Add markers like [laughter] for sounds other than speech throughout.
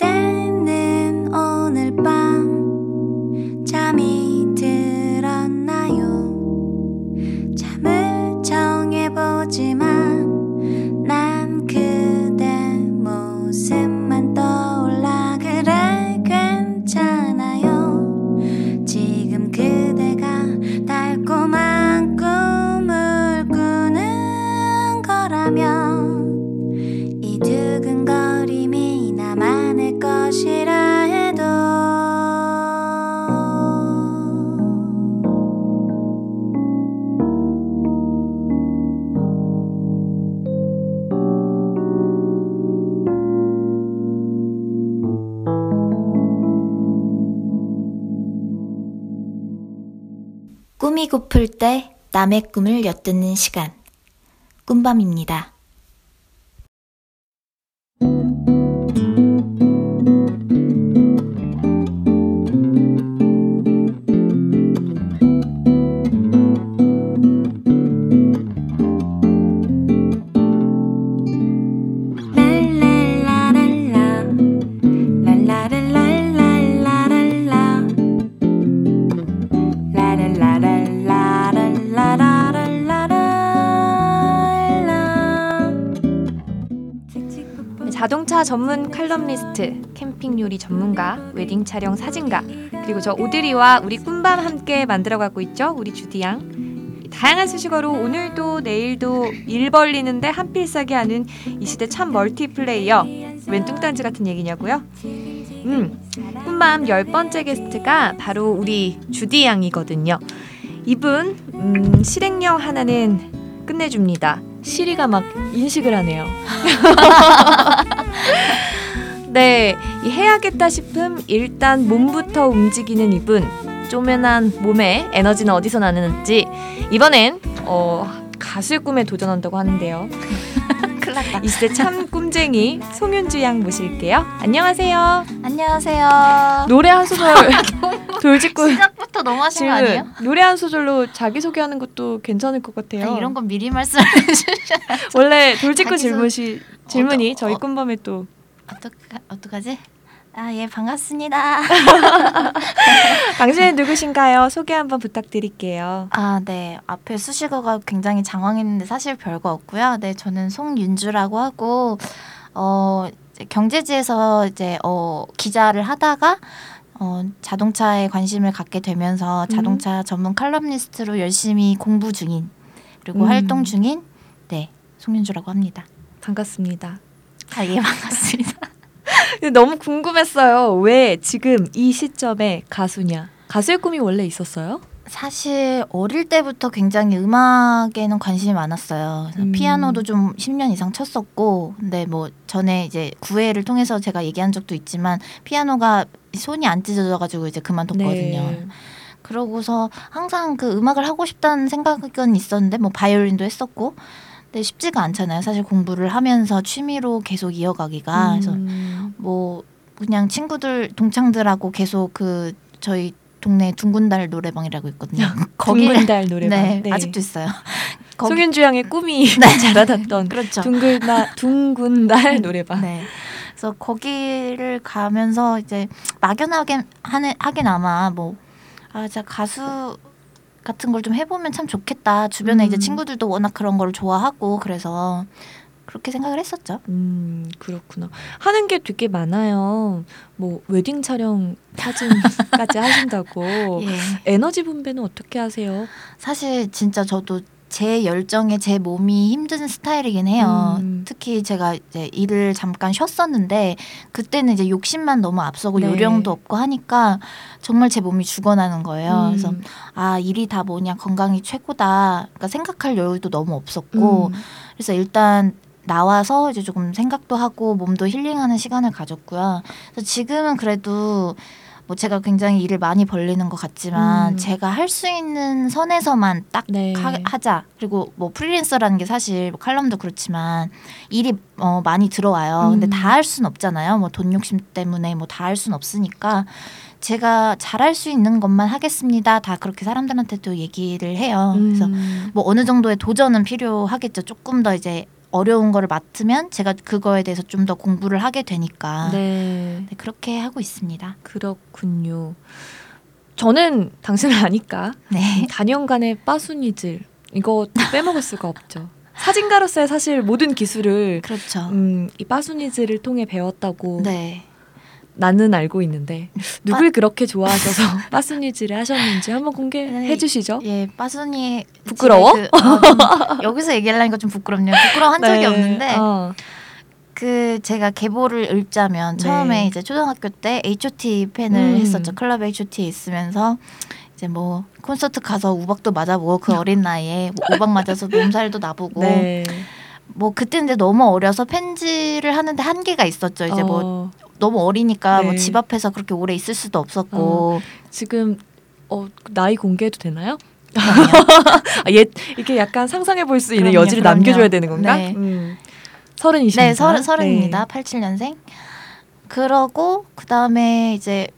그 때 남의 꿈을 엿듣는 시간. 꿈밤입니다. 전문 칼럼니스트, 캠핑 요리 전문가, 웨딩 촬영 사진가, 그리고 저 오드리와 우리 꿈밤 함께 만들어가고 있죠. 우리 주디양. 다양한 수식어로 오늘도 내일도 일 벌리는데 한필싸게 하는 이 시대 참 멀티플레이어. 웬 뚱딴지 같은 얘기냐고요? 음, 꿈밤 열 번째 게스트가 바로 우리 주디 양이거든요. 이분 음, 실행력 하나는 끝내줍니다. 시리가 막 인식을 하네요. [laughs] 네, 이 해야겠다 싶음 일단 몸부터 움직이는 이분 쪼맨한 몸에 에너지는 어디서 나는지 이번엔 어, 가수의 꿈에 도전한다고 하는데요. 이 시대 참 꿈쟁이 송윤주 양 모실게요. 안녕하세요. 안녕하세요. 노래 한 소절 [laughs] 돌직구 시작부터 너무 하신 거 아니에요? 노래 한 소절로 자기 소개하는 것도 괜찮을 것 같아요. 아, 이런 건 미리 말씀해 주셔. 원래 돌직구 질문이 질문이 어, 저희 어. 꿈밤에 또 어떡 어떡하지? 아, 예, 반갑습니다. [laughs] 당신은 누구신가요? 소개 한번 부탁드릴게요. 아, 네. 앞에 수식어가 굉장히 장황했는데 사실 별거 없고요. 네, 저는 송윤주라고 하고 어 이제 경제지에서 이제 어 기자를 하다가 어 자동차에 관심을 갖게 되면서 음. 자동차 전문 칼럼니스트로 열심히 공부 중인 그리고 음. 활동 중인 네, 송윤주라고 합니다. 반갑습니다. 아, 예, [laughs] 반갑습니다. 너무 궁금했어요. 왜 지금 이 시점에 가수냐? 가수의 꿈이 원래 있었어요? 사실 어릴 때부터 굉장히 음악에는 관심이 많았어요. 그래서 음. 피아노도 좀 10년 이상 쳤었고, 근데 뭐 전에 이제 구회를 통해서 제가 얘기한 적도 있지만 피아노가 손이 안 찢어져가지고 이제 그만뒀거든요. 네. 그러고서 항상 그 음악을 하고 싶다는 생각은 있었는데 뭐 바이올린도 했었고, 근데 쉽지가 않잖아요. 사실 공부를 하면서 취미로 계속 이어가기가 그래서 음. 뭐 그냥 친구들 동창들하고 계속 그 저희 동네 둥근달 노래방이라고 있거든요. [laughs] 둥근달 노래방. 네, 네. 아직도 있어요. [laughs] 거기- 송윤주 양의 꿈이 [laughs] 자라났던 그렇죠. 둥글나 둥근달 노래방. 네. 그래서 거기를 가면서 이제 막연하게 하는 하긴 아마 뭐 아, 진짜 가수 같은 걸 좀 해보면 참 좋겠다. 주변에 이제 음. 친구들도 워낙 그런 걸 좋아하고 그래서 그렇게 생각을 했었죠. 음 그렇구나. 하는 게 되게 많아요. 뭐 웨딩 촬영 사진까지 [laughs] 하신다고. 예. 에너지 분배는 어떻게 하세요? 사실 진짜 저도 제 열정에 제 몸이 힘든 스타일이긴 해요. 음. 특히 제가 이제 일을 잠깐 쉬었었는데 그때는 이제 욕심만 너무 앞서고 네. 요령도 없고 하니까 정말 제 몸이 죽어나는 거예요. 음. 그래서 아 일이 다 뭐냐 건강이 최고다. 그러니까 생각할 여유도 너무 없었고 음. 그래서 일단 나와서 이제 조금 생각도 하고 몸도 힐링하는 시간을 가졌고요. 그래서 지금은 그래도 뭐 제가 굉장히 일을 많이 벌리는 것 같지만 음. 제가 할 수 있는 선에서만 딱 네. 하, 자 그리고 뭐 프리랜서라는 게 사실 뭐 칼럼도 그렇지만 일이 어, 많이 들어와요. 근데 음. 다할 수는 없잖아요. 뭐 돈 욕심 때문에 뭐 다 할 수는 없으니까 제가 잘할 수 있는 것만 하겠습니다. 다 그렇게 사람들한테도 얘기를 해요. 그래서 음. 뭐 어느 정도의 도전은 필요하겠죠. 조금 더 이제 어려운 거를 맡으면 제가 그거에 대해서 좀 더 공부를 하게 되니까 네. 네, 그렇게 하고 있습니다. 그렇군요. 저는 당신을 아니까 네. 단연간의 빠순이질 이거 빼먹을 수가 없죠. 사진가로서의 사실 모든 기술을 그렇죠. 음, 이 빠순이질을 통해 배웠다고 네. 나는 알고 있는데 누굴 그렇게 좋아하셔서 [laughs] 빠순이질을 하셨는지 한번 공개해 네. 주시죠. 예, 빠순이 부끄러워? 그, 어, 좀 여기서 얘기하려니까 좀 부끄럽네요. 부끄러워한 [laughs] 적이 네. 없는데 어. 그 제가 계보를 읽자면 네. 처음에 이제 초등학교 때 H.O.T 팬을 음. 했었죠. 클럽 H.O.T 있으면서 이제 뭐 콘서트 가서 우박도 맞아보고 그 어린 나이에 뭐 우박 맞아서 몸살도 나보고 네. 뭐 그때 근데 너무 어려서 편지를 하는데 한계가 있었죠. 이제 뭐 어, 너무 어리니까 네. 뭐집 앞에서 그렇게 오래 있을 수도 없었고 지금 어, 나이 공개해도 되나요? [laughs] 아, 예, 이렇게 약간 상상해 볼 수 있는 그럼요, 여지를 그럼요. 남겨줘야 되는 건가? 네. 음. 서른이십니다. 네, 서른 서른입니다. 87년생. 그러고 그 다음에 이제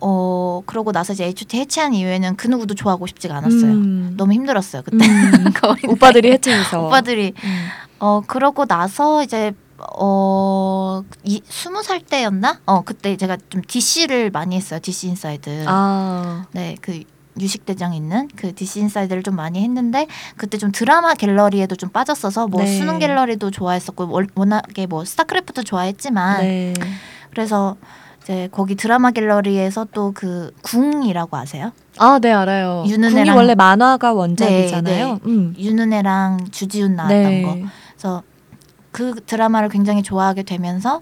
어 그러고 나서 이제 H.O.T 해체한 이후에는 그 누구도 좋아하고 싶지가 않았어요. 음. 너무 힘들었어요 그때. 음. [laughs] 오빠들이 해체해서 오빠들이 음. 어 그러고 나서 이제 어 이, 스무 살 때였나? 어 그때 제가 좀 DC를 많이 했어요. DC 인사이드. 아, 네, 그 유식 대장 있는 그 DC 인사이드를 좀 많이 했는데 그때 좀 드라마 갤러리에도 좀 빠졌어서 뭐 네. 수능 갤러리도 좋아했었고 월- 워낙에 뭐 스타크래프트 좋아했지만 네. 그래서 이제 거기 드라마 갤러리에서 또 그 궁이라고 아세요? 아, 네 알아요. 윤은혜랑- 궁이 원래 만화가 원작이잖아요. 네, 음. 윤은혜랑 주지훈 나왔던 네. 거. 그래서 그 드라마를 굉장히 좋아하게 되면서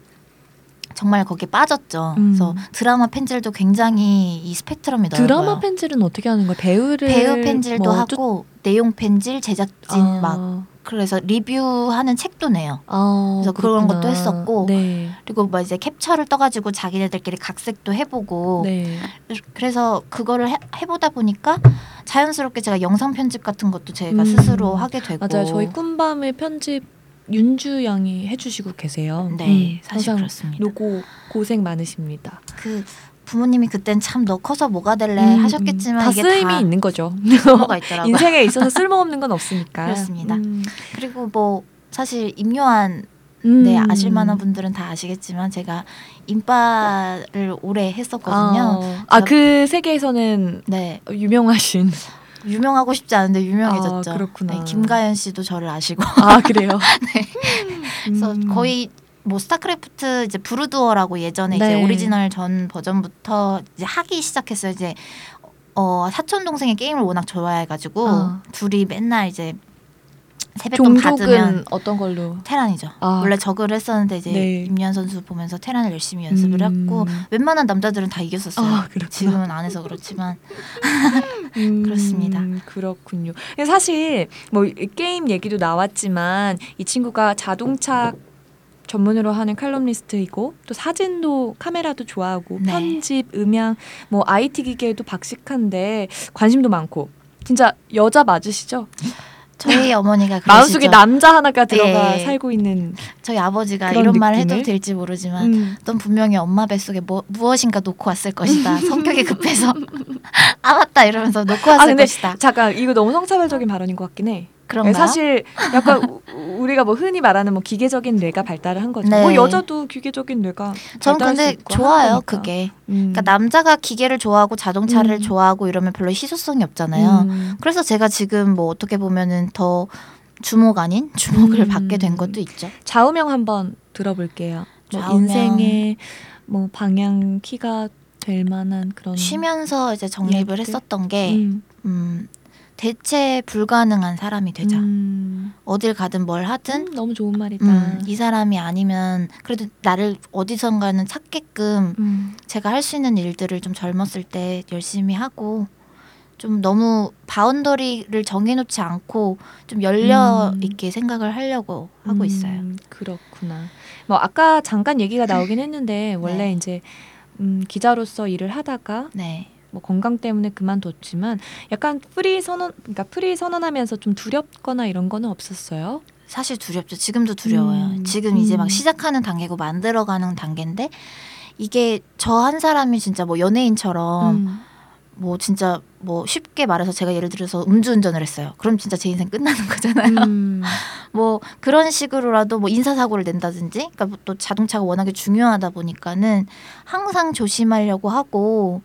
정말 거기에 빠졌죠. 음. 그래서 드라마 팬질도 굉장히 이 스펙트럼이 넓어요. 드라마 팬질은 어떻게 하는 거예요? 배우를 배우 팬질도 뭐 하고 내용 팬질, 제작진 아, 막 그래서 리뷰하는 책도 내요. 아, 그래서 그런 그렇구나. 것도 했었고. 네. 그리고 뭐 이제 캡처를 떠가지고 자기네들끼리 각색도 해보고 네. 그래서 그거를 해, 해보다 보니까 자연스럽게 제가 영상 편집 같은 것도 제가 음. 스스로 하게 되고 맞아요. 저희 꿈밤의 편집 윤주 양이 해주시고 계세요. 네 음, 사실 그렇습니다. 노고 고생 많으십니다. 그 부모님이 그땐 참 너 커서 뭐가 될래 음, 하셨겠지만 다 이게 쓰임이 다 있는 거죠. 쓸모가 있더라고요. 인생에 있어서 쓸모없는 건 없으니까. 그렇습니다. 음. 그리고 뭐 사실 임요한 음. 네 아실 만한 분들은 다 아시겠지만 제가 인파를 오래 했었거든요. 아그 세계에서는 네 유명하신. 유명하고 싶지 않은데 유명해졌죠. 아, 그렇구나. 네, 김가연 씨도 저를 아시고 아 그래요. [laughs] 그래서 음. 거의 뭐 스타크래프트 이제 Brood War라고 예전에 이제 네. 오리지널 전 버전부터 이제 하기 시작했어요. 이제 어 사촌 동생이 게임을 워낙 좋아해가지고 아. 둘이 맨날 이제 세뱃돈 받으면 어떤 걸로? 테란이죠. 아. 원래 저그를 했었는데 이제 네. 임요환 선수 보면서 테란을 열심히 연습을 음. 했고 웬만한 남자들은 다 이겼었어요. 아. 지금은 안 해서 그렇지만 [laughs] 음, 그렇습니다. 그렇군요. 사실 뭐이 게임 얘기도 나왔지만 이 친구가 자동차 전문으로 하는 칼럼니스트이고 또 사진도 카메라도 좋아하고 네. 편집, 음향, 뭐 IT 기계에도 박식한데 관심도 많고 진짜 여자 맞으시죠? [laughs] 저희 [laughs] 어머니가 마음속에. 남자 하나가 들어가 예. 살고 있는 저희 아버지가 이런 말 해도? 될지 모르지만 음. 넌 분명히 엄마 뱃속에 뭐, 무엇인가 놓고 왔을 것이다. [laughs] 성격이 급해서 [laughs] 아 맞다 이러면서 놓고 왔을 아 것이다. 잠깐 이거 너무 성차별적인 발언인 것 같긴 해. 그런가요? 사실 약간 우- [laughs] 우리가 뭐 흔히 말하는 뭐 기계적인 뇌가 발달을 한 거죠. 네. 뭐 여자도 기계적인 뇌가 수 근데 좋아요. 그게. 음. 그러니까 남자가 기계를 좋아하고 자동차를 음. 좋아하고 이러면 별로 희소성이 없잖아요. 음. 그래서 제가 지금 뭐 어떻게 보면은 더 주목 아닌 주목을 음. 받게 된 것도 있죠. 좌우명 한번 들어볼게요. 뭐 좌우명. 인생의 뭐 방향 키가 될 만한 그런 쉬면서 이제 정립을 이야기들? 했었던 게 음. 음, 대체 불가능한 사람이 되자. 음. 어딜 가든 뭘 하든 음, 너무 좋은 말이다. 음, 이 사람이 아니면 그래도 나를 어디선가는 찾게끔 음. 제가 할 수 있는 일들을 좀 젊었을 때 열심히 하고 좀 너무 boundary를 정해놓지 않고 좀 열려 음. 있게 생각을 하려고 하고 음, 있어요. 그렇구나. 뭐 아까 잠깐 얘기가 나오긴 했는데 원래 네. 이제 음, 기자로서 일을 하다가 네. 뭐 건강 때문에 그만뒀지만 약간 프리 선언 그러니까 프리 선언하면서 좀 두렵거나 이런 거는 없었어요. 사실 두렵죠. 지금도 두려워요. 음, 지금 이제 음. 막 시작하는 단계고 만들어가는 단계인데 이게 저 한 사람이 진짜 뭐 연예인처럼 음. 뭐 진짜 뭐 쉽게 말해서 제가 예를 들어서 음주운전을 했어요. 그럼 진짜 제 인생 끝나는 거잖아요. 음. [laughs] 뭐 그런 식으로라도 뭐 인사사고를 낸다든지 그러니까 뭐또 자동차가 워낙에 중요하다 보니까는 항상 조심하려고 하고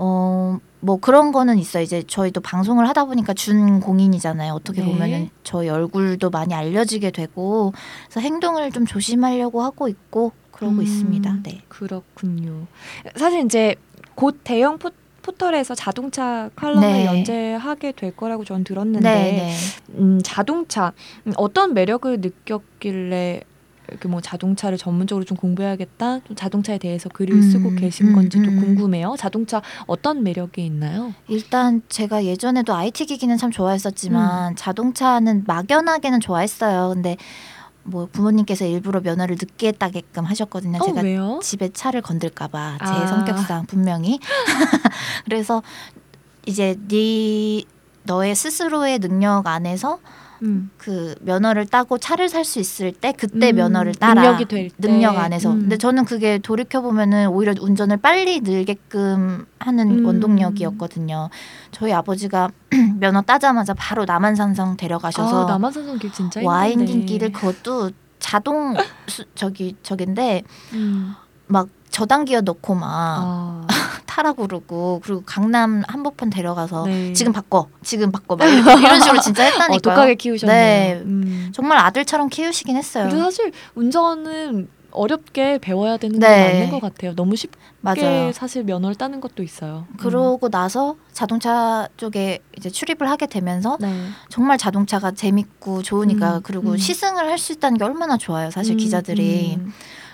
어 뭐 그런 거는 있어요. 이제 저희도 방송을 하다 보니까 준 공인이잖아요. 어떻게 네. 보면은 저희 얼굴도 많이 알려지게 되고 그래서 행동을 좀 조심하려고 하고 있고 그러고 음, 있습니다. 네. 그렇군요. 사실 이제 곧 대형 포, 포털에서 자동차 칼럼을 네. 연재하게 될 거라고 전 들었는데 네, 네. 음, 자동차 음, 어떤 매력을 느꼈길래 이렇게 뭐 자동차를 전문적으로 좀 공부해야겠다. 좀 자동차에 대해서 글을 음, 쓰고 계신 음, 건지도 음. 궁금해요. 자동차 어떤 매력이 있나요? 일단 제가 예전에도 IT 기기는 참 음. 좋아했었지만 자동차는 막연하게는 좋아했어요. 근데 뭐 부모님께서 일부러 면허를 늦게 따게끔 하셨거든요. 어, 제가 왜요? 집에 차를 건들까봐 제 아. 성격상 분명히 [laughs] 그래서 이제 네 너의 스스로의 능력 안에서 음. 그 면허를 따고 차를 살 수 있을 때 그때 음, 면허를 따라 능력이 될 때. 능력 안에서 음. 근데 저는 그게 돌이켜 보면은 오히려 운전을 빨리 늘게끔 하는 음. 원동력이었거든요. 저희 아버지가 [clears throat] 면허 따자마자 바로 남한산성 데려가셔서 아, 남한산성 길 진짜 와인 힘든데. 길을 그것도 자동 수, 저기 저긴데 음. 막 저단기어 넣고 막 아. 타라 그러고 그리고 강남 한복판 데려가서 네. 지금 바꿔 지금 바꿔 막 이런, 식으로 진짜 [laughs] 했다니까요. 어, 독하게 키우셨네요. 네. 음. 정말 아들처럼 키우시긴 했어요. 그리고 사실 운전은 어렵게 배워야 되는 게 네. 맞는 것 같아요. 너무 쉽게 맞아요. 사실 면허를 따는 것도 있어요. 음. 그러고 나서 자동차 쪽에 이제 출입을 하게 되면서 네. 정말 자동차가 재밌고 좋으니까 음, 그리고 음. 시승을 할 수 있다는 게 얼마나 좋아요. 사실 음, 기자들이.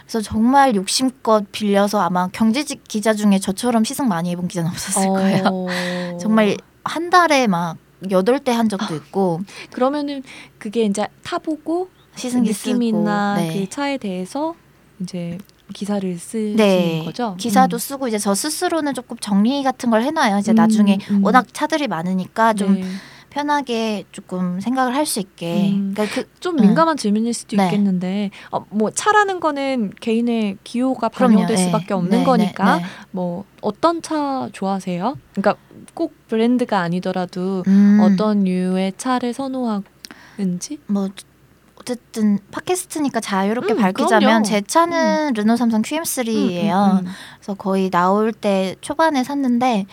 음. 그래서 정말 욕심껏 빌려서 아마 경제직 기자 중에 저처럼 시승 많이 해본 기자는 없었을 거예요. 어. [laughs] 정말 한 달에 막 여덟 대 한 적도 있고 그러면은 그게 이제 타보고 시승기 느낌이나 쓰고 네. 그 차에 대해서 이제 기사를 쓰시는 네. 거죠. 기사도 음. 쓰고 이제 저 스스로는 조금 정리 같은 걸 해놔요. 이제 음, 나중에 음. 워낙 차들이 많으니까 좀 네. 편하게 조금 생각을 할 수 있게. 음. 그러니까 그좀 음. 민감한 질문일 수도 네. 있겠는데 어, 뭐 차라는 거는 개인의 기호가 그럼요. 반영될 네. 수밖에 없는 네, 거니까 네, 네. 뭐 어떤 차 좋아하세요? 그러니까 꼭 브랜드가 아니더라도 음, 어떤 류의 차를 선호하는지? 뭐 어쨌든 팟캐스트니까 자유롭게 음, 밝히자면 그럼요. 제 차는 르노 삼성 QM3예요. 음, 음, 음. 그래서 거의 나올 때 초반에 샀는데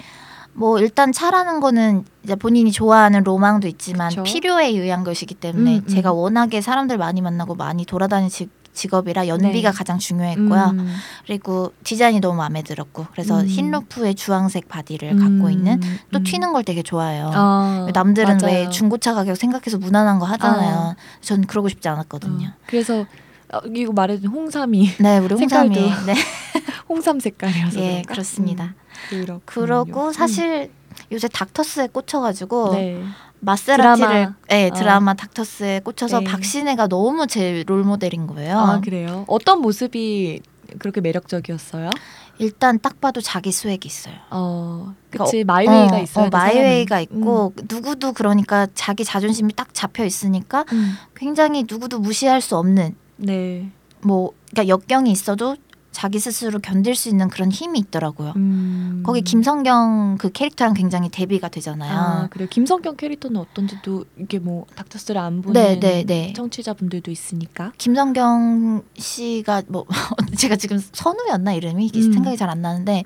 뭐 일단 차라는 거는 이제 본인이 좋아하는 로망도 있지만 그쵸. 필요에 의한 것이기 때문에 음, 음. 제가 워낙에 사람들 많이 만나고 많이 돌아다니는 직, 직업이라 연비가 네. 가장 중요했고요. 음, 그리고 디자인이 너무 마음에 들었고 그래서 음. 흰 roof에 주황색 body를 갖고 음, 있는 또 음. 튀는 걸 되게 좋아해요. 아, 남들은 맞아요. 왜 중고차 가격 생각해서 무난한 거 하잖아요. 아. 전 그러고 싶지 않았거든요. 어, 그래서 어, 이거 말해준 홍삼이 네, 우리 홍삼이 네, [laughs] 홍삼 색깔이어서 예, 그런가? 그렇습니다. 음, 그렇군요. 그러고 음. 사실 요새 닥터스에 꽂혀가지고 네. 마세라티를 드라마. 네, 어. 드라마 닥터스에 꽂혀서 네. 박신혜가 너무 제 롤모델인 거예요. 아 그래요? 어떤 모습이 그렇게 매력적이었어요? 일단 딱 봐도 자기 수액이 있어요. 어, 그러니까 그치 마이웨이가 어, 있어요. 어, 마이웨이가 있고 누구도 그러니까 자기 자존심이 딱 잡혀 있으니까 음. 굉장히 누구도 무시할 수 없는 네. 뭐 그러니까 역경이 있어도 자기 스스로 견딜 수 있는 그런 힘이 있더라고요. 음. 거기 김성경 그 캐릭터랑 굉장히 대비가 되잖아요. 아 그래요. 김성경 캐릭터는 어떤지도 이게 뭐 닥터스를 안 보는 네, 네, 네. 청취자분들도 있으니까. 김성경 씨가 뭐 [laughs] 제가 지금 선우였나 이름이 음. 생각이 잘 안 나는데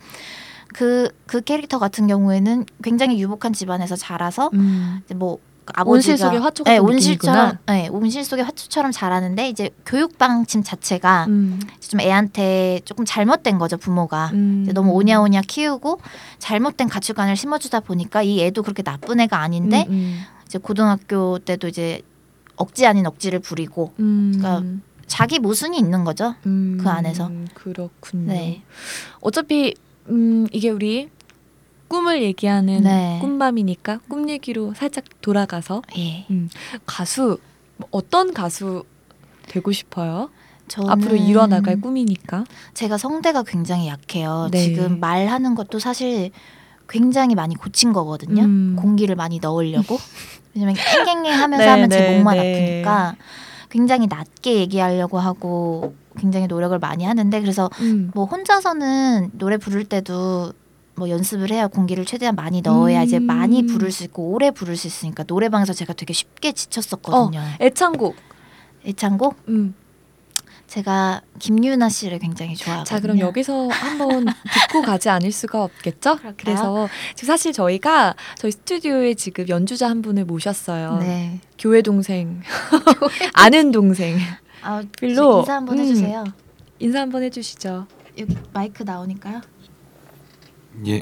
그그 캐릭터 같은 경우에는 굉장히 유복한 집안에서 자라서 음. 뭐 아버지가 온실 속의 화초 네, 같은 온실처럼 느낌이구나. 네, 온실 속의 화초처럼 자라는데 이제 교육 방침 자체가 음. 좀 애한테 조금 잘못된 거죠 부모가 음. 너무 오냐오냐 키우고 잘못된 가치관을 심어주다 보니까 이 애도 그렇게 나쁜 애가 아닌데 음, 이제 고등학교 때도 이제 억지 아닌 억지를 부리고 음. 그러니까 자기 모순이 있는 거죠. 음, 그 안에서. 그렇군요. 네. 어차피 음, 이게 우리 꿈을 얘기하는 네. 꿈밤이니까 꿈 얘기로 살짝 돌아가서 예. 가수 뭐 어떤 가수 되고 싶어요? 저는 앞으로 이뤄 나갈 꿈이니까. 제가 성대가 굉장히 약해요. 네. 지금 말하는 것도 사실 굉장히 많이 고친 거거든요. 음. 공기를 많이 넣으려고. [laughs] 왜냐면 깽깽깽 하면서 네, 하면 제 네, 목만 네. 아프니까 굉장히 낮게 얘기하려고 하고 굉장히 노력을 많이 하는데 그래서 음. 뭐 혼자서는 노래 부를 때도 뭐 연습을 해야 공기를 최대한 많이 넣어야 이제 음. 많이 부를 수 있고 오래 부를 수 있으니까 노래방에서 제가 되게 쉽게 지쳤었거든요. 애창곡. 애창곡 음. 제가 김유나 씨를 굉장히 좋아하거든요. 자, 그럼 여기서 한번 듣고 가지 않을 수가 없겠죠? 그럴까요? 그래서 지금 사실 저희가 저희 스튜디오에 지금 연주자 한 분을 모셨어요. 네. 교회 동생, [laughs] 아는 동생. 아, 빌로. 인사 한번 음. 해주세요. 인사 한번 해주시죠. 여기 마이크 나오니까요. 예.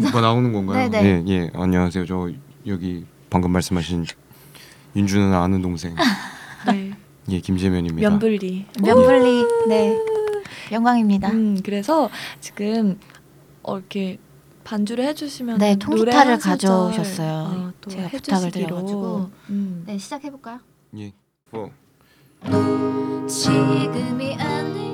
뭐가 나오는 건가요? 네네. 예, 예. 안녕하세요. 저 여기 방금 말씀하신 윤주는 아는 동생. [laughs] 네. 예, 김재면입니다. 면불리. 면블리 네 영광입니다. 음, 그래서 지금 어, 이렇게 반주를 해주시면 네, 통기타를 가져오셨어요. 어, 또 제가 부탁을. 드려가지고. 음. 네 시작해 볼까요? 예. 뭐 지금이 아닌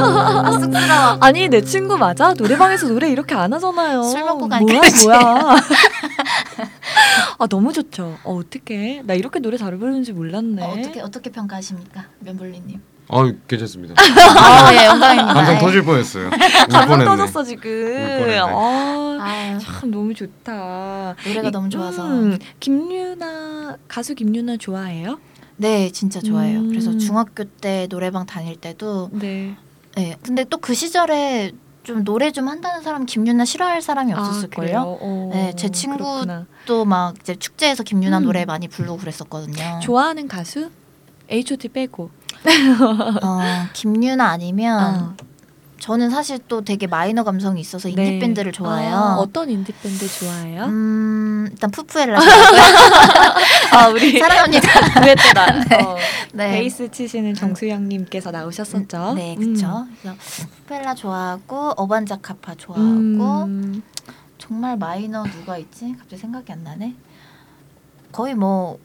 아 쑥스러워 아니 내 친구 맞아? 노래방에서 노래 이렇게 안 하잖아요. 술 먹고 가니까 뭐야 그치? 뭐야. 아 너무 좋죠. 어 어떡해. 나 이렇게 노래 잘 부르는지 몰랐네. 어, 어떻게 어떻게 평가하십니까, 면블리님? 아, 괜찮습니다. [laughs] 아, 예, 영광입니다. 예. 터질 뻔했어요. 울 [laughs] 감성 뻔했네. 터졌어 지금. 뻔했네. 아, 아유, 참 너무 좋다. 노래가 이- 너무 좋아서. 음, 김유나 가수 김유나 좋아해요? 네, 진짜 좋아해요. 음. 그래서 중학교 때 노래방 다닐 때도 네. 네. 근데 또 그 시절에 좀 노래 좀 한다는 사람 김윤아 싫어할 사람이 없었을 걸요. 그래요? 어, 네, 제 친구 그렇구나. 또 막 이제 축제에서 김윤아 음. 노래 많이 부르고 그랬었거든요. 좋아하는 가수? H.O.T 빼고. [laughs] 어, 김윤아 아니면 아. 저는 사실 또 되게 마이너 감성이 있어서 인디 네. 밴드를 좋아해요. 아, 어떤 인디 밴드 좋아해요? 음, 일단 푸푸엘라. [laughs] 아 우리 [laughs] 사랑합니다. 두했더라. [laughs] 네. 어, 네. 베이스 치시는 정수영님께서 나오셨었죠. 네, 음. 그렇죠. 그래서 푸푸엘라 좋아하고 어반자카파 좋아하고 음. 정말 마이너 누가 있지? 갑자기 생각이 안 나네. 거의 뭐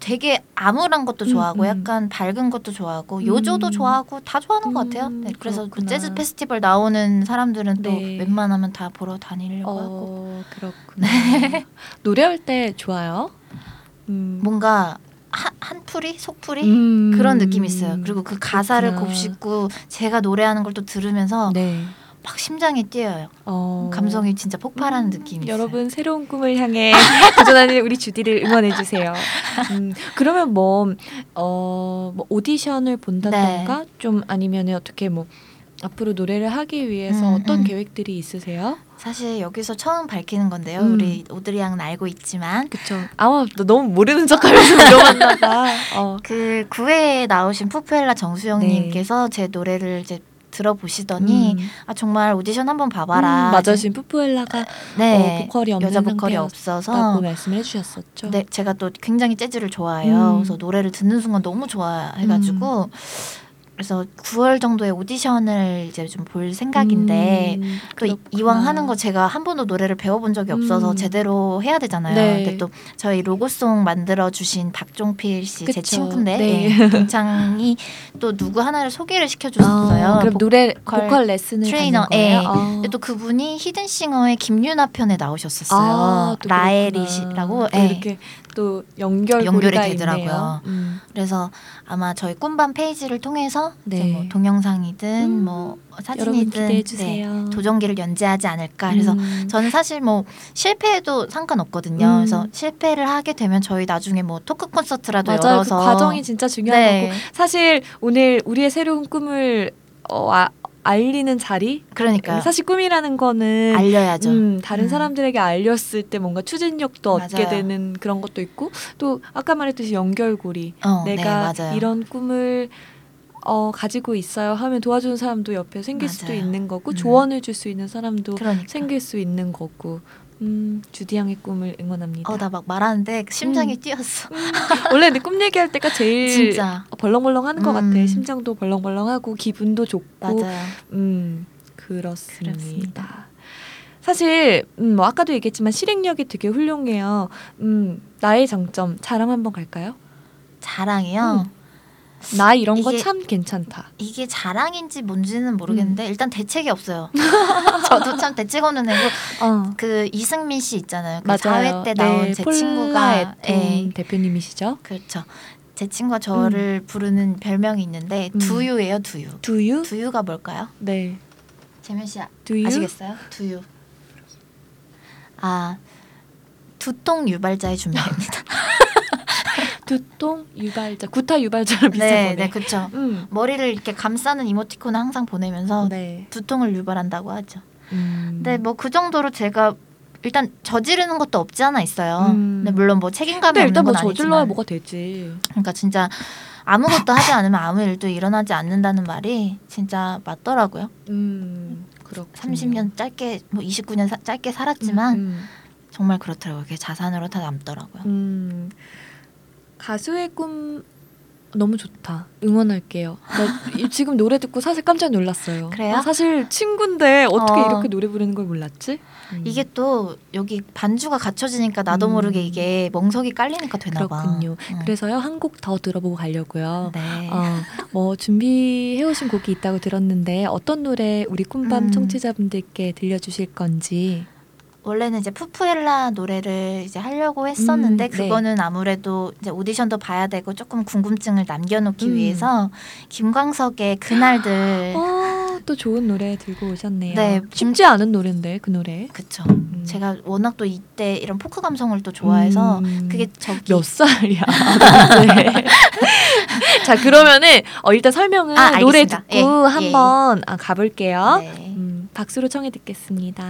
되게 암울한 것도 음, 좋아하고 음. 약간 밝은 것도 좋아하고 요조도 음. 좋아하고 다 좋아하는 것 같아요. 음, 네, 그래서 그. 재즈 페스티벌 나오는 사람들은 또 네. 웬만하면 다 보러 다니려고 하고 어 그렇구나. [laughs] 노래할 때 좋아요. 음. 뭔가 한, 한풀이 속풀이 음. 그런 느낌이 있어요. 그리고 그 가사를 그렇구나. 곱씹고 제가 노래하는 걸 또 들으면서 네. 막 심장이 뛰어요. 어. 감성이 진짜 폭발하는 음, 느낌이 있어요. 여러분 새로운 꿈을 향해 [laughs] 도전하는 우리 주디를 응원해 주세요. 음, 그러면 뭐, 어, 뭐 오디션을 본다던가 네. 좀 아니면 어떻게 뭐 앞으로 노래를 하기 위해서 음, 어떤 음. 계획들이 있으세요? 사실 여기서 처음 밝히는 건데요. 음. 우리 오드리 양은 알고 있지만 그쵸. 아마 너 너무 모르는 척 하면서 [laughs] 물어봤나 봐. 어. 그 9회에 나오신 푸푸엘라 정수영님께서 제 노래를 이제 들어보시더니 네. 음. 아 정말 오디션 한번 봐봐라. 음, 맞아 지금 푸푸엘라가 네, 어, 보컬이 없는 여자 보컬이 없어서 말씀을 해주셨었죠. 네, 제가 또 굉장히 재즈를 좋아해요. 음. 그래서 노래를 듣는 순간 너무 좋아해가지고 그래서 9월 정도에 오디션을 이제 좀 볼 생각인데 음, 또 이- 그렇구나. 이왕 하는 거 제가 한 번도 노래를 배워본 적이 없어서 음. 제대로 해야 되잖아요. 네. 근데 또 저희 로고송 만들어 주신 박종필 씨 제. 친구인데 네. 예, 동창이 또 누구 하나를 소개를 시켜줬어요. 아, 그럼 복- 노래 보컬 보컬 레슨을 트레이너? 예. 아. 근데 또 그분이 히든싱어의 김윤아 편에 나오셨었어요. 아. 그렇구나. 또 예. 이렇게 또 연결 연결이 되더라고요. 음. 그래서 아마 저희 꿈밤 페이지를 통해서 네. 뭐 동영상이든 음. 뭐 사진이든 네. 도전기를 연재하지 않을까. 그래서 음. 저는 사실 뭐 실패해도 상관없거든요. 음. 그래서 실패를 하게 되면 저희 나중에 뭐 토크 콘서트라도 맞아요. 그 열어서 과정이 진짜 중요한 네. 거고 사실 오늘 우리의 새로운 꿈을 어, 아, 알리는 자리 그러니까요. 사실 꿈이라는 거는 알려야죠. 음, 다른 음. 사람들에게 알렸을 때 뭔가 추진력도 얻게 맞아요. 되는 그런 것도 있고 또 아까 말했듯이 연결고리 어, 내가 네. 이런 꿈을 어, 가지고 있어요 하면 도와주는 사람도 옆에 생길 수도 맞아요. 있는 거고 음. 조언을 줄 수 있는 사람도 그러니까. 생길 수 있는 거고 음, 주디 양의 꿈을 응원합니다. 어, 나 막 말하는데 심장이 음. 뛰었어. 원래 내 꿈 얘기할 때가 제일 [laughs] 진짜. 벌렁벌렁하는 것 음. 같아. 심장도 벌렁벌렁하고 기분도 좋고. 맞아요. 음 그렇습니다. 그렇습니다. 사실 음, 뭐 아까도 얘기했지만 실행력이 되게 훌륭해요. 음 나의 장점 자랑 한번 갈까요? 자랑이요. 음. 나 이런 거 참 괜찮다. 이게 자랑인지 뭔지는 모르겠는데 음. 일단 대책이 없어요. [laughs] 저도 참 대책 없는 애고 어. 그 이승민 씨 있잖아요. 그 맞아요. 4회 때 나온 네, 제 친구가 예, 대표님이시죠? 그렇죠. 제 친구가 저를 부르는 별명이 있는데 음. 두유예요, 두유. You? 두유가 뭘까요? 네. 재민 씨 아- you? 아시겠어요? 두유. 아 두통 유발자의 준비입니다. [laughs] 두통 유발자, 구타 유발자랑 비슷한 네, 거네. 네, 그렇죠. 음. 머리를 이렇게 감싸는 이모티콘을 항상 보내면서 네. 두통을 유발한다고 하죠. 음. 근데 뭐 그 정도로 제가 일단 저지르는 것도 없지 않아 있어요. 음. 근데 물론 뭐 책임감이 없는 일단 뭐건 저질러야 아니지만, 뭐가 되지. 그러니까 진짜 아무것도 하지 않으면 아무 일도 일어나지 않는다는 말이 진짜 맞더라고요. 음. 그렇군요. 30년 짧게 뭐 29년 사- 짧게 살았지만 음, 정말 그렇더라고요. 그게 자산으로 다 남더라고요. 음. 가수의 꿈 너무 좋다. 응원할게요. 나 이- 지금 노래 듣고 사실 깜짝 놀랐어요. 그래요? 아, 사실 친구인데 어떻게 어. 이렇게 노래 부르는 걸 몰랐지? 음. 이게 또 여기 반주가 갖춰지니까 나도 음. 모르게 이게 멍석이 깔리니까 되나 봐. 그렇군요. 음. 그래서요 한 곡 더 들어보고 가려고요. 네. 어, 뭐 준비해 오신 곡이 있다고 들었는데 어떤 노래 우리 꿈밤 음. 청취자분들께 들려 주실 건지. 원래는 이제 푸푸엘라 노래를 이제 하려고 했었는데 음, 네. 그거는 아무래도 이제 오디션도 봐야 되고 조금 궁금증을 남겨놓기 음. 위해서 김광석의 그날들 어, 또 좋은 노래 들고 오셨네요. 네, 쉽지 않은 노래인데 그 노래. 그쵸. 음. 제가 워낙 또 이때 이런 포크 감성을 또 좋아해서 음. 그게 저기 몇 살이야? [laughs] 네. [laughs] 자 그러면은 어, 일단 설명은 아, 노래. 듣고 예, 한번 아, 가볼게요. 네. 음, 박수로 청해 듣겠습니다.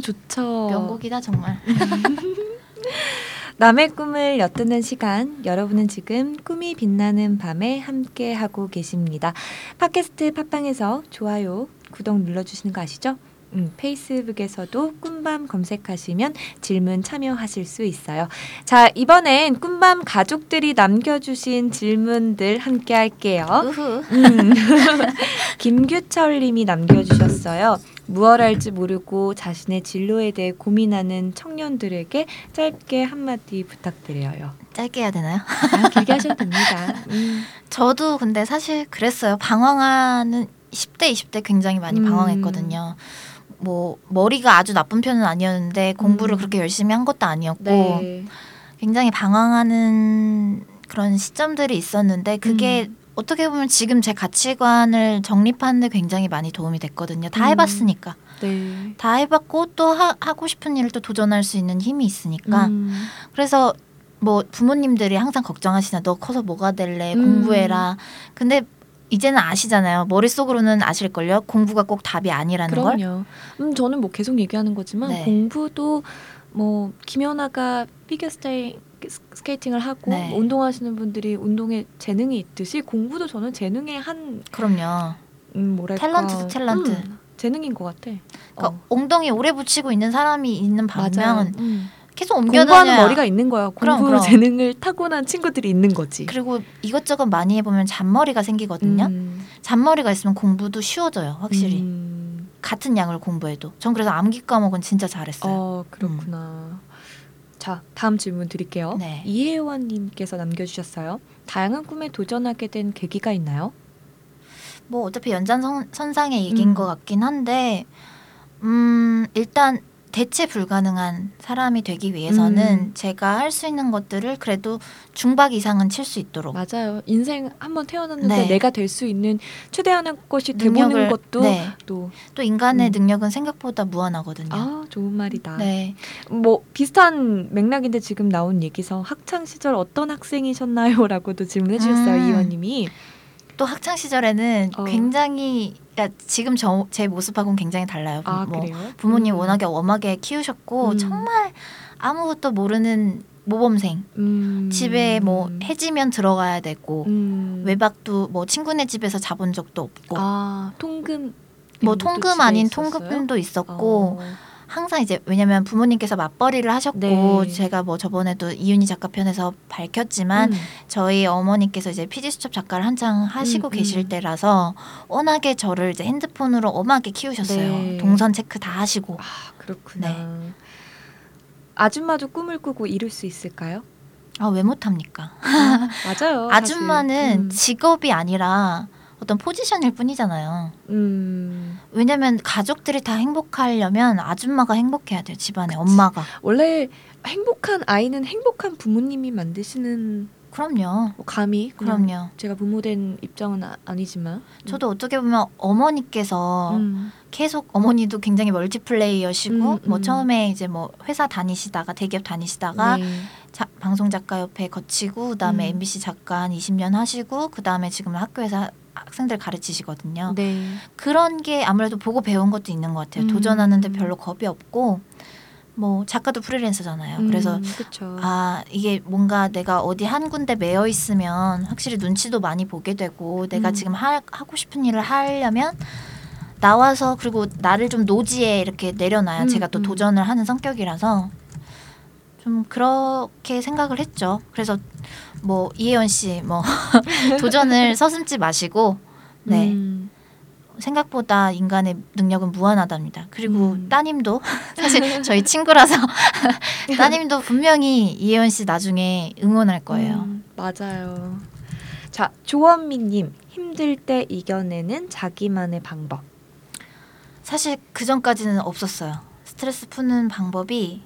너무 좋죠. 명곡이다 정말. [laughs] 남의 꿈을 엿드는 시간. 여러분은 지금 꿈이 빛나는 밤에 함께 하고 계십니다. 팟캐스트 팟빵에서 좋아요, 구독 눌러주시는 거 아시죠? 음, 페이스북에서도 꿈밤 검색하시면 질문 참여하실 수 있어요. 자, 이번엔 꿈밤 가족들이 남겨주신 질문들 함께 할게요. 음. [laughs] 김규철 님이 남겨주셨어요. 무얼 할지 모르고 자신의 진로에 대해 고민하는 청년들에게 짧게 한마디 부탁드려요. 짧게 해야 되나요? 아, 길게 하셔도 됩니다. [laughs] 음. 저도 근데 사실 그랬어요. 방황하는 10대, 20대 굉장히 많이 음. 방황했거든요. 뭐 머리가 아주 나쁜 편은 아니었는데 공부를 음. 그렇게 열심히 한 것도 아니었고 네. 굉장히 방황하는 그런 시점들이 있었는데 그게 음. 어떻게 보면 지금 제 가치관을 정립하는 데 굉장히 많이 도움이 됐거든요. 다 음. 해봤으니까. 네. 다 해봤고 또 하, 하고 싶은 일을 또 도전할 수 있는 힘이 있으니까. 음. 그래서 뭐 부모님들이 항상 걱정하시나 너 커서 뭐가 될래 음. 공부해라. 근데 이제는 아시잖아요. 머릿속으로는 아실걸요. 공부가 꼭 답이 아니라는 걸. 그럼요. 음, 저는 뭐 계속 얘기하는 거지만 네. 공부도 뭐 김연아가 피겨 스테이, 스케이팅을 하고 네. 뭐 운동하시는 분들이 운동에 재능이 있듯이 공부도 저는 재능의 한 그럼요. 음, 뭐랄까 탤런트도 탤런트. 음, 재능인 것 같아. 그러니까 어. 엉덩이 오래 붙이고 있는 사람이 있는. 반면 음. 계속 공부하는 옮겨다녀야 머리가 있는 거야. 공부 그럼. 재능을 타고난 친구들이 있는 거지. 그리고 이것저것 많이 해보면 잔머리가 생기거든요. 음. 잔머리가 있으면 공부도 쉬워져요. 확실히 음. 같은 양을 공부해도. 전 그래서 암기 과목은 진짜 잘했어요. 어 그렇구나. 자 다음 질문 드릴게요. 네. 이혜원 님께서 남겨주셨어요. 다양한 꿈에 도전하게 된 계기가 있나요? 뭐 어차피 연장선상의 얘기인 음. 것 같긴 한데 음 일단 대체 불가능한 사람이 되기 위해서는 음. 제가 할 수 있는 것들을 그래도 중박 이상은 칠 수 있도록 맞아요. 인생 한번 태어났는데 네. 내가 될 수 있는 최대한의 것이 능력을- 것도 네. 또 또 인간의 음. 능력은 생각보다 무한하거든요. 아, 좋은 말이다. 네. 뭐 비슷한 맥락인데 지금 나온 얘기서 학창 시절 어떤 학생이셨나요?라고도 [laughs] 질문해 주셨어요 음. 이원님이. 또 학창 시절에는 어. 굉장히 그러니까 지금 저, 제 모습하고는 굉장히 달라요. 아뭐 그래요? 부모님 음. 워낙에 엄하게 키우셨고 음. 정말 아무것도 모르는 모범생. 음. 집에 뭐 해지면 들어가야 되고 음. 외박도 뭐 친구네 집에서 자본 적도 없고 아 통금 뭐 통금 아닌 있었어요? 통금도 있었고 어. 항상 이제 왜냐면 부모님께서 맞벌이를 하셨고 네. 제가 뭐 저번에도 이윤희 작가 편에서 밝혔지만 음. 저희 어머니께서 이제 PD 수첩 작가를 한창 하시고 음, 계실 음. 때라서 워낙에 저를 이제 핸드폰으로 엄하게 키우셨어요. 네. 동선 체크 다 하시고. 아 그렇구나. 네. 아줌마도 꿈을 꾸고 이룰 수 있을까요? 아 왜 못합니까? 아, 맞아요. [laughs] 아줌마는. 음. 직업이 아니라 어떤 포지션일 뿐이잖아요. 음. 왜냐면 가족들이 다 행복하려면 아줌마가 행복해야 돼요. 집안에 엄마가. 원래 행복한 아이는 행복한 부모님이 만드시는 그럼요. 뭐 감히 그럼요. 제가 부모된 입장은 아, 아니지만 저도 어떻게 보면 어머니께서 음. 계속 어머니도 굉장히 멀티플레이어시고 음, 뭐 음. 처음에 이제 뭐 회사 다니시다가 대기업 다니시다가 네. 자, 방송 작가 옆에 거치고 그다음에 음. MBC 작가 한 20년 하시고 그다음에 지금 학교에서 학생들 가르치시거든요. 네. 그런 게 아무래도 보고 배운 것도 있는 것 같아요. 음. 도전하는데 별로 겁이 없고 뭐 작가도 프리랜서잖아요. 그래서 음. 아 이게 뭔가 내가 어디 한 군데 매여 있으면 확실히 눈치도 많이 보게 되고 내가 음. 지금 하, 하고 싶은 일을 하려면 나와서 그리고 나를 좀 노지에 이렇게 내려놔야 음, 제가 또 음. 도전을 하는 성격이라서 좀 그렇게 생각을 했죠. 그래서 뭐 이혜연 씨 뭐 [laughs] 도전을 서슴지 마시고 네 음. 생각보다 인간의 능력은 무한하답니다. 그리고 음. 따님도 [laughs] 사실 저희 친구라서 [laughs] 따님도 분명히 이혜원 씨 나중에 응원할 거예요. 음, 맞아요. 자, 조원미님 힘들 때 이겨내는 자기만의 방법. 사실 그 전까지는 없었어요. 스트레스 푸는 방법이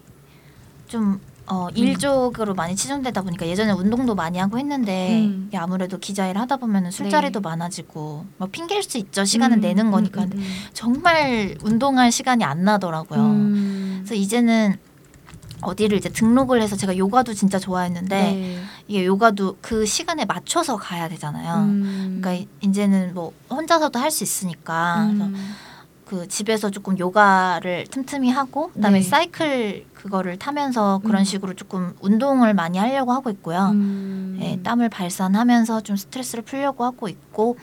좀 어, 음. 일적으로 많이 치중되다 보니까 예전에 운동도 많이 하고 했는데 음. 이게 아무래도 기자일 하다 보면 술자리도 네. 많아지고 뭐 핑계일 수 있죠. 시간은 음, 내는 음, 거니까 음, 음. 정말 운동할 시간이 안 나더라고요. 음. 그래서 이제는 어디를 이제 등록을 해서 제가 요가도 진짜 좋아했는데 네. 이게 요가도 그 시간에 맞춰서 가야 되잖아요. 음. 그러니까 이- 이제는 뭐 혼자서도 할 수 있으니까 그래서 음. 그 집에서 조금 요가를 틈틈이 하고 그다음에 네. 사이클 그거를 타면서 그런 음. 식으로 조금 운동을 많이 하려고 하고 있고요. 음. 예, 땀을 발산하면서 좀 스트레스를 풀려고 하고 있고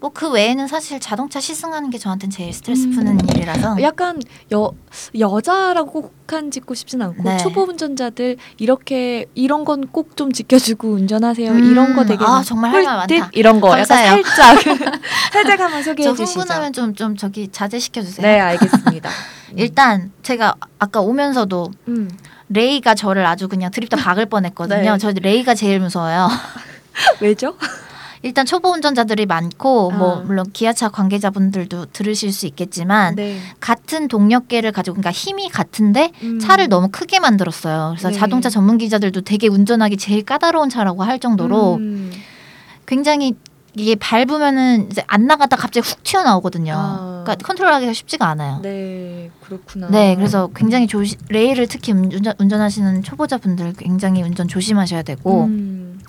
뭐 그 외에는 사실 자동차 시승하는 게 저한테는 제일 스트레스 음. 푸는 일이라서 약간 여 여자라고 국한 짓고 싶진 않고 네. 초보 운전자들 이렇게 이런 건 꼭 좀 지켜주고 운전하세요. 음. 이런 거 되게 아, 막 정말 할 말 많다. 이런 거 감사해요. 약간 살짝 [laughs] 살짝 한번 소개해 저 주시죠. 흥분하면 좀 좀 저기 자제시켜 주세요. 네, 알겠습니다. [laughs] 일단 제가 아까 오면서도 음. 레이가 저를 아주 그냥 드립다 박을 뻔했거든요. 네. 저 레이가 제일 무서워요. [laughs] 왜죠? 일단 초보 운전자들이 많고 아. 뭐 물론 기아차 관계자분들도 들으실 수 있겠지만 네. 같은 동력계를 가지고 그러니까 힘이 같은데 음. 차를 너무 크게 만들었어요. 그래서 네. 자동차 전문 기자들도 되게 운전하기 제일 까다로운 차라고 할 정도로 음. 굉장히 이게 밟으면은 이제 안 나가다 갑자기 훅 튀어나오거든요. 아. 그러니까 컨트롤하기가 쉽지가 않아요. 네, 그렇구나. 네, 그래서 굉장히 조시 레일을 특히 운전, 운전하시는 초보자분들 굉장히 운전 조심하셔야 되고 음.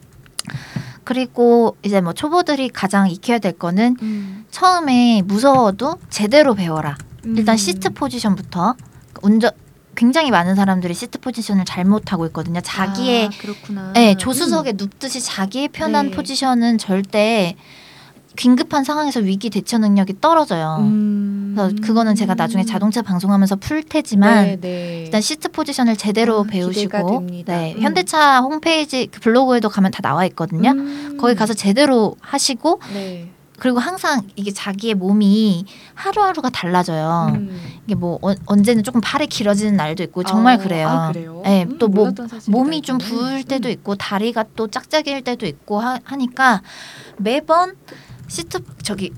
그리고 이제 뭐 초보들이 가장 익혀야 될 거는 음. 처음에 무서워도 제대로 배워라. 일단 음. 시트 포지션부터 운전 굉장히 많은 사람들이 시트 포지션을 잘못하고 있거든요. 자기의 아. 네, 조수석에 눕듯이 자기의 편한 네. 포지션은 절대 긴급한 상황에서 위기 대처 능력이 떨어져요. 음. 그래서 그거는 제가 나중에 자동차 방송하면서 풀 테지만 네, 네. 일단 시트 포지션을 제대로 아, 배우시고. 네, 음. 현대차 홈페이지 그 블로그에도 가면 다 나와 있거든요. 음. 거기 가서 제대로 하시고 네. 그리고 항상 이게 자기의 몸이 하루하루가 달라져요. 음. 이게 뭐 어- 언제는 조금 팔이 길어지는 날도 있고 정말 아, 그래요. 아, 그래요? 네, 음, 또 뭐, 몸이 좀. 부을 때도 음. 있고 다리가 또 짝짝이일 때도 있고 하, 하니까 매번 시트 저기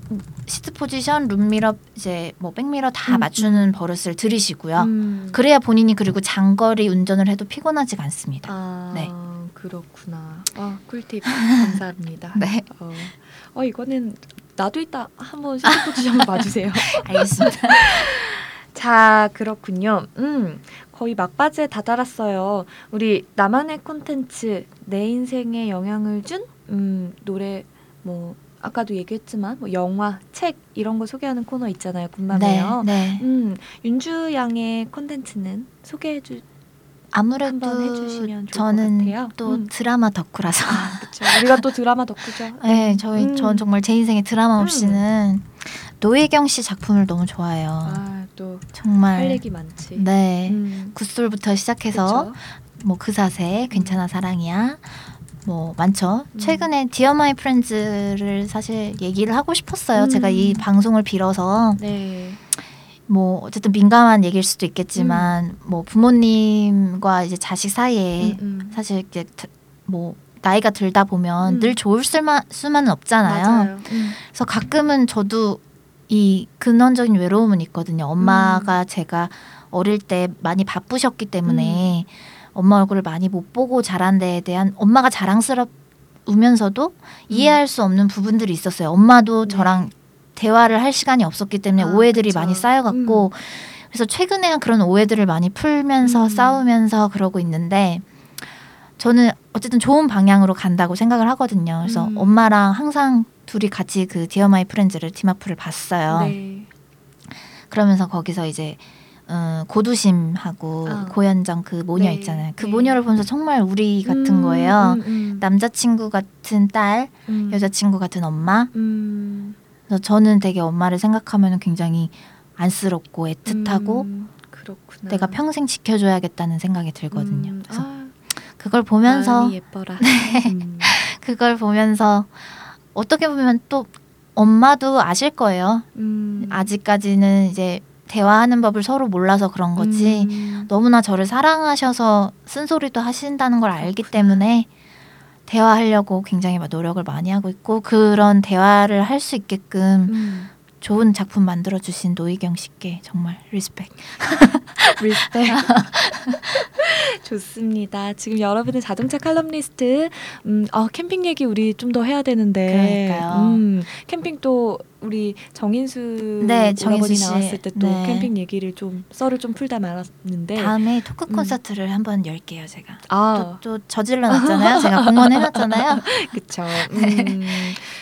시트 포지션, 룸미러 이제 뭐 백미러 다 음, 맞추는 버릇을 들이시고요. 음. 그래야 본인이 그리고 장거리 운전을 해도 피곤하지가 않습니다. 아, 네. 그렇구나. 아, 꿀팁 [laughs] 감사합니다. 네, 어, 어 이거는 나도 이따 한번 시트 포지션 봐주세요. [laughs] 알겠습니다. [laughs] 자, 그렇군요. 음, 거의 막바지에 다다랐어요. 우리 나만의 콘텐츠, 내 인생에 영향을 준 음, 노래, 뭐 아까도 얘기했지만 뭐 영화, 책 이런 거 소개하는 코너 있잖아요. 네, 군맘에요. 네. 음, 윤주 양의 콘텐츠는 소개해 주. 아무래도 한번 해주시면 좋을 것 저는. 또 음. 드라마 덕후라서. 그렇죠. 우리가 또 드라마 덕후죠. [laughs] 네, 저희 음. 전 정말 제 인생에 드라마 없이는 노희경 씨 작품을 너무 좋아해요. 아, 또 정말. 할 얘기 많지. 네. 음, 굿솔부터 시작해서 그쵸? 뭐 그사세, 괜찮아 사랑이야. 뭐 많죠. 음. 최근에 Dear My Friends를 사실 얘기를 하고 싶었어요. 음. 제가 이 방송을 빌어서 네. 뭐 어쨌든 민감한 얘기일 수도 있겠지만 뭐 부모님과 이제 자식 사이에 음, 음. 사실 이제 드- 뭐 나이가 들다 보면 음. 늘 좋을 수만 수만은 없잖아요. 음. 그래서 가끔은 저도 이 근원적인 외로움은 있거든요. 음. 엄마가 제가 어릴 때 많이 바쁘셨기 때문에 음. 엄마 얼굴을 많이 못 보고 자란 데에 대한 엄마가 자랑스러우면서도 이해할 수 없는 부분들이 있었어요. 엄마도 음. 네. 저랑 대화를 할 시간이 없었기 때문에 아, 오해들이 그쵸. 많이 쌓여갖고 그래서 최근에 그런 오해들을 많이 풀면서 음. 싸우면서 그러고 있는데 저는 어쨌든 좋은 방향으로 간다고 생각을 하거든요. 그래서 음. 엄마랑 항상 둘이 같이 그 Dear My Friends를 디마프를 봤어요. 네. 그러면서 거기서 이제 어, 고두심하고 아. 고현정 그 모녀 네, 있잖아요. 그 네. 모녀를 보면서 정말 우리 같은 음, 거예요. 음, 음. 남자친구 같은 딸, 음. 여자친구 같은 엄마. 음. 그래서 저는 되게 엄마를 생각하면 굉장히 안쓰럽고 애틋하고 음. 내가 평생 지켜줘야겠다는 생각이 들거든요. 음, 그래서 아, 그걸 보면서 예뻐라. [laughs] 음. 그걸 보면서 어떻게 보면 또 엄마도 아실 거예요. 음. 아직까지는 이제 대화하는 법을 서로 몰라서 그런 거지. 음. 너무나 저를 사랑하셔서 쓴소리도 하신다는 걸 알기 그렇구나. 때문에 대화하려고 굉장히 막 노력을 많이 하고 있고 그런 대화를 할 수 있게끔 음. 좋은 작품 만들어 주신 노희경 씨께 정말 respect. respect. [laughs] [laughs] 좋습니다. 지금 여러분의 자동차 칼럼니스트, 음, 어, 캠핑 얘기 우리 좀 더 해야 되는데, 그러니까요. 음, 캠핑 또 우리 정인수 네, 정인수 씨. 나왔을 때 또 네. 캠핑 얘기를 좀 썰을 좀 풀다 말았는데, 다음에 토크 음. 콘서트를 한번 열게요 제가. 아, 또, 또 저질러 놨잖아요. 제가 공언해 놨잖아요. [laughs] 그쵸. 네.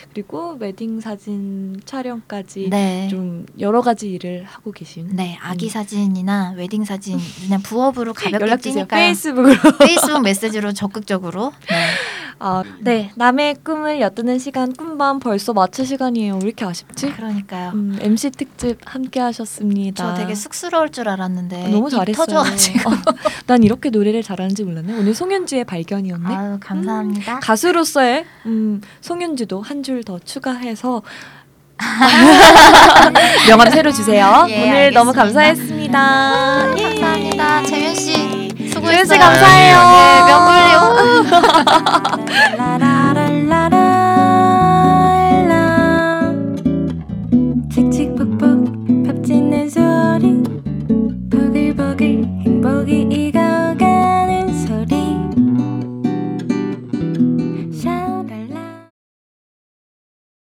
음, 그리고 웨딩 사진 촬영까지 네. 좀 여러 가지 일을 하고 계신 네, 아기 음. 사진이나 웨딩 사진 그냥 부업으로 가볍게 연락 주세요. 페이스북으로. 페이스북 메시지로 적극적으로. 네. [laughs] 아, 네. 남의 꿈을 엿듣는 시간 꿈밤 벌써 마칠 시간이에요. 왜 이렇게 아쉽지? 그러니까요. 음, MC 특집 함께 하셨습니다. 저 되게 쑥스러울 줄 알았는데 아, 너무 입 잘했어요. 터져가지고. [laughs] 어, 난 이렇게 노래를 잘하는지 몰랐네. 오늘 송윤주의 발견이었네. 아유 감사합니다. 가수로서의 음, 송윤주도 한 줄 더 추가해서 [laughs] 명함 새로 주세요. 예, 오늘 너무 알겠습니다. 감사했습니다. 예. 감사합니다. 재윤 씨 재윤 수고했어요. 씨 감사해요. 네, 명물요. [laughs] 라라라